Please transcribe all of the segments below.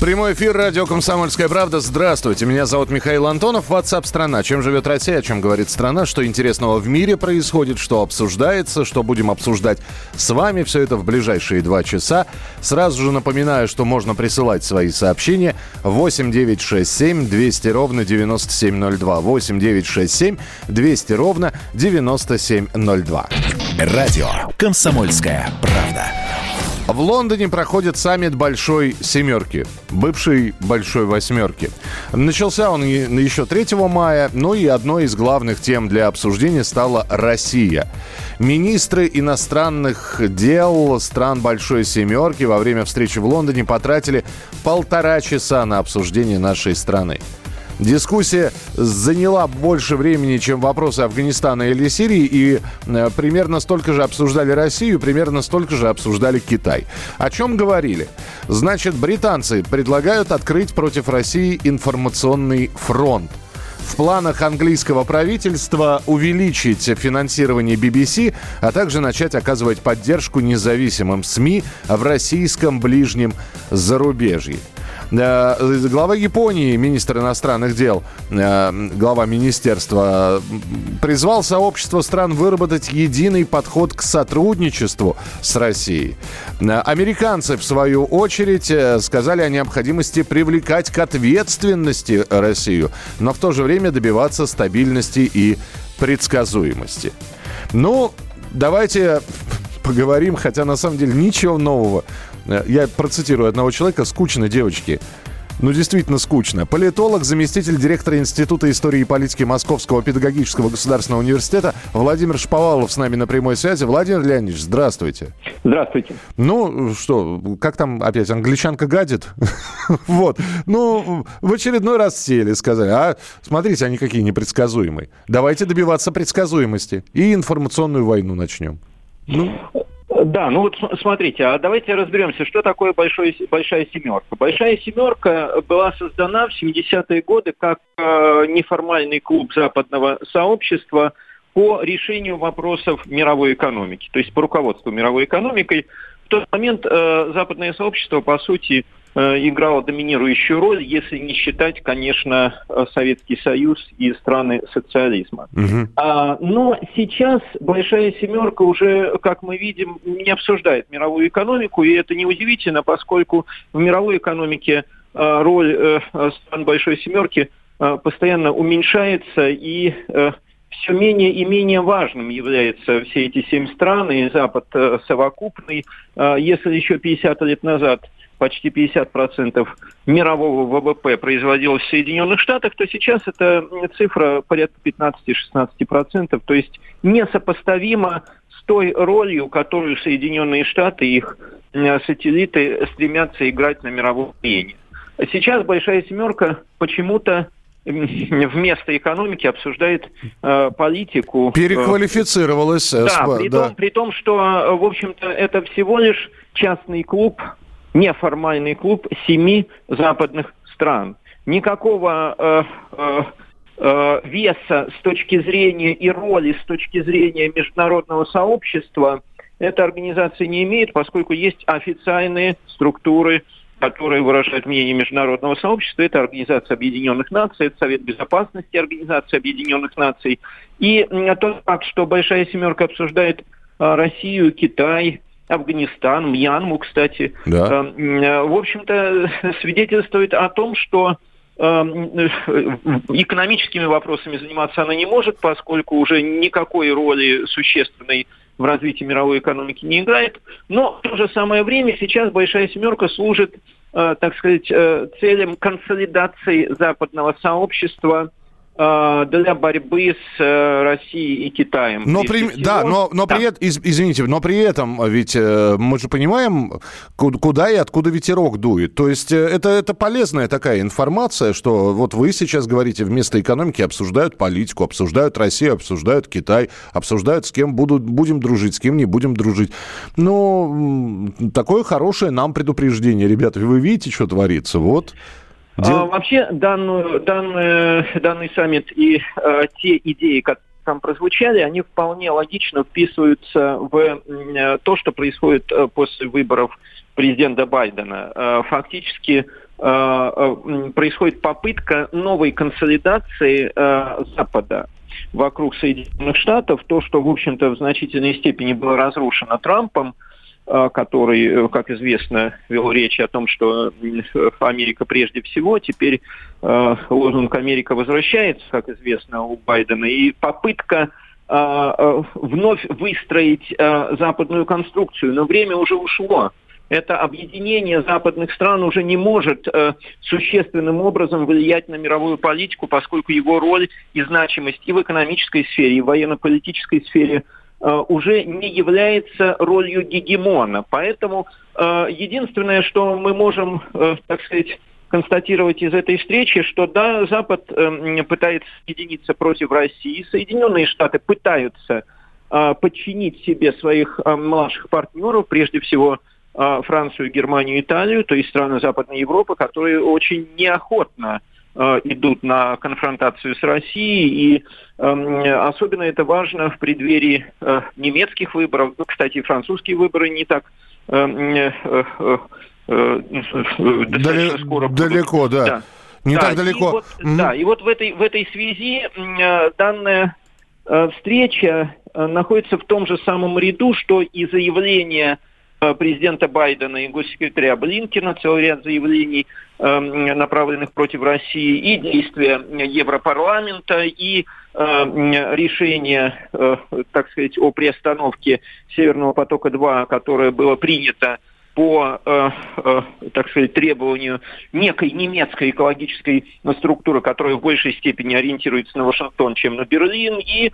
Прямой эфир радио «Комсомольская правда». Здравствуйте, меня зовут Михаил Антонов. WhatsApp страна. Чем живет Россия, о чем говорит страна, что интересного в мире происходит, что обсуждается, что будем обсуждать с вами. Все это в ближайшие два часа. Сразу же напоминаю, что можно присылать свои сообщения 8 9 6 7 200 ровно 9702. 8 9 6 7 200 ровно 9702. Радио «Комсомольская правда». В Лондоне проходит саммит Большой Семерки, бывшей Большой Восьмерки. Начался он еще 3 мая, но и одной из главных тем для обсуждения стала Россия. Министры иностранных дел стран Большой Семерки во время встречи в Лондоне потратили полтора часа на обсуждение нашей страны. Дискуссия заняла больше времени, чем вопросы Афганистана или Сирии, и э, примерно столько же обсуждали Россию, примерно столько же обсуждали Китай. О чем говорили? Значит, британцы предлагают открыть против России информационный фронт. В планах английского правительства увеличить финансирование BBC, а также начать оказывать поддержку независимым СМИ в российском ближнем зарубежье. Э, Глава Японии, министр иностранных дел, э, глава министерства, призвал сообщество стран выработать единый подход к сотрудничеству с Россией. Э, Американцы, в свою очередь, сказали о необходимости привлекать к ответственности Россию, но в то же время добиваться стабильности и предсказуемости. Ну, давайте поговорим, хотя на самом деле ничего нового. Э, Я процитирую одного человека. Скучно, девочки. Ну, действительно скучно. Политолог, заместитель директора Института истории и политики Московского педагогического государственного университета Владимир Шповалов с нами на прямой связи. Владимир Леонидович, здравствуйте. Здравствуйте. Ну, что, как там опять, англичанка гадит? Вот. Ну, в очередной раз сели, сказали, а смотрите, они какие непредсказуемые. Давайте добиваться предсказуемости и информационную войну начнем. Ну, Да, ну вот смотрите, а давайте разберемся, что такое большой, большая семерка. Большая семерка была создана в 70-е годы как э, неформальный клуб западного сообщества по решению вопросов мировой экономики, то есть по руководству мировой экономикой. В тот момент э, западное сообщество, по сути, играло доминирующую роль, если не считать, конечно, э, Советский Союз и страны социализма. мгм. А, но сейчас большая семерка уже, как мы видим, не обсуждает мировую экономику, и это неудивительно, поскольку в мировой экономике а, роль э, стран большой семерки постоянно уменьшается, и все менее и менее важным являются все эти семь стран, и Запад э, совокупный. Если еще 50 лет назад почти 50% мирового ВВП производилось в Соединенных Штатах, то сейчас эта цифра порядка 15-16%, то есть несопоставима с той ролью, которую Соединенные Штаты и их э, сателлиты стремятся играть на мировом арене. А Сейчас Большая Семерка почему-то вместо экономики обсуждает э, политику. э, Переквалифицировалась. э, да, при, да. Том, при том, что, э, в общем-то, это всего лишь частный клуб, неформальный клуб семи западных стран. Никакого э, э, э, веса с точки зрения и роли с точки зрения международного сообщества эта организация не имеет, поскольку есть официальные структуры, которые выражают мнение международного сообщества. Это Организация Объединенных Наций, это Совет Безопасности Организации Объединенных Наций. И тот факт, что Большая Семерка обсуждает а, Россию, Китай, Афганистан, Мьянму, кстати, Да. э, м, э, в общем-то, свидетельствует о том, что э, м, э, экономическими вопросами заниматься она не может, поскольку уже никакой роли существенной в развитии мировой экономики не играет. Но в то же самое время сейчас Большая Семерка служит, э, так сказать, э, целям консолидации западного сообщества, для борьбы с э, Россией и Китаем. Но при, всего. да, но, но да. при этом, извините, но при этом ведь э, мы же понимаем, куда и откуда ветерок дует. То есть это, это полезная такая информация, что вот вы сейчас говорите, вместо экономики обсуждают политику, обсуждают Россию, обсуждают Китай, обсуждают, с кем будут, будем дружить, с кем не будем дружить. Ну, такое хорошее нам предупреждение, ребята. Вы видите, что творится? Вот. Дел... А, вообще данную, данную, данный саммит и а, те идеи, которые там прозвучали, они вполне логично вписываются в э, то, что происходит э, после выборов президента Байдена. Фактически происходит попытка новой консолидации Запада вокруг Соединенных Штатов. То, что, в общем-то, в значительной степени было разрушено Трампом – который, э, как известно, вел речь о том, что Америка прежде всего, теперь э, лозунг «Америка возвращается», как известно, у Байдена, и попытка вновь выстроить западную конструкцию, но время уже ушло. Это объединение западных стран уже не может э, существенным образом влиять на мировую политику, поскольку его роль и значимость и в экономической сфере, и в военно-политической сфере – Э, уже не является ролью гегемона. Поэтому э, единственное, что мы можем, э, так сказать, констатировать из этой встречи, что да, Запад пытается объединиться против России, Соединенные Штаты пытаются подчинить себе своих младших партнеров, прежде всего Францию, Германию, Италию, то есть страны Западной Европы, которые очень неохотно Э, идут на конфронтацию с Россией. И э, особенно это важно в преддверии э, немецких выборов. Кстати, французские выборы не так э, э, э, достаточно скоро Далеко, да. да. Не да, так далеко. И вот, mm-hmm. Да, и вот в этой, в этой связи э, данная э, встреча э, находится в том же самом ряду, что и заявление Э, президента Байдена и госсекретаря Блинкина, целый ряд заявлений, эм, направленных против России, и действия Европарламента, и э, решение, э, так сказать, о приостановке Северного потока-2, которое было принято по, так сказать, требованию некой немецкой экологической структуры, которая в большей степени ориентируется на Вашингтон, чем на Берлин, и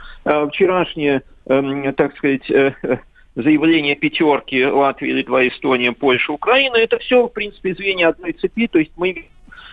вчерашнее, эм, так сказать, заявление пятерки Латвии, Литва, Эстония, Польша, Украина, это все, в принципе, звенья одной цепи. То есть мы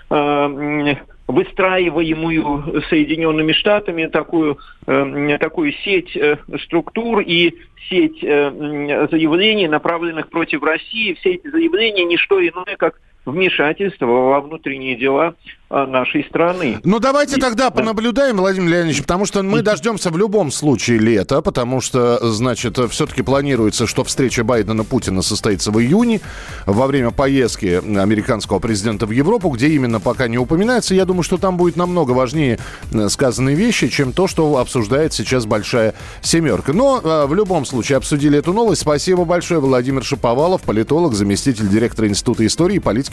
э, выстраиваемую Соединенными Штатами такую, э, такую сеть э, структур и сеть э, заявлений, направленных против России. Все эти заявления не что иное, как вмешательство во внутренние дела а, нашей страны. Ну, давайте и, тогда да. понаблюдаем, Владимир Леонидович, потому что мы дождемся в любом случае лета, потому что, значит, все-таки планируется, что встреча Байдена-Путина состоится в июне, во время поездки американского президента в Европу, где именно пока не упоминается. Я думаю, что там будет намного важнее э, сказанные вещи, чем то, что обсуждает сейчас Большая Семерка. Но э, в любом случае обсудили эту новость. Спасибо большое, Владимир Шаповалов, политолог, заместитель директора Института истории и политики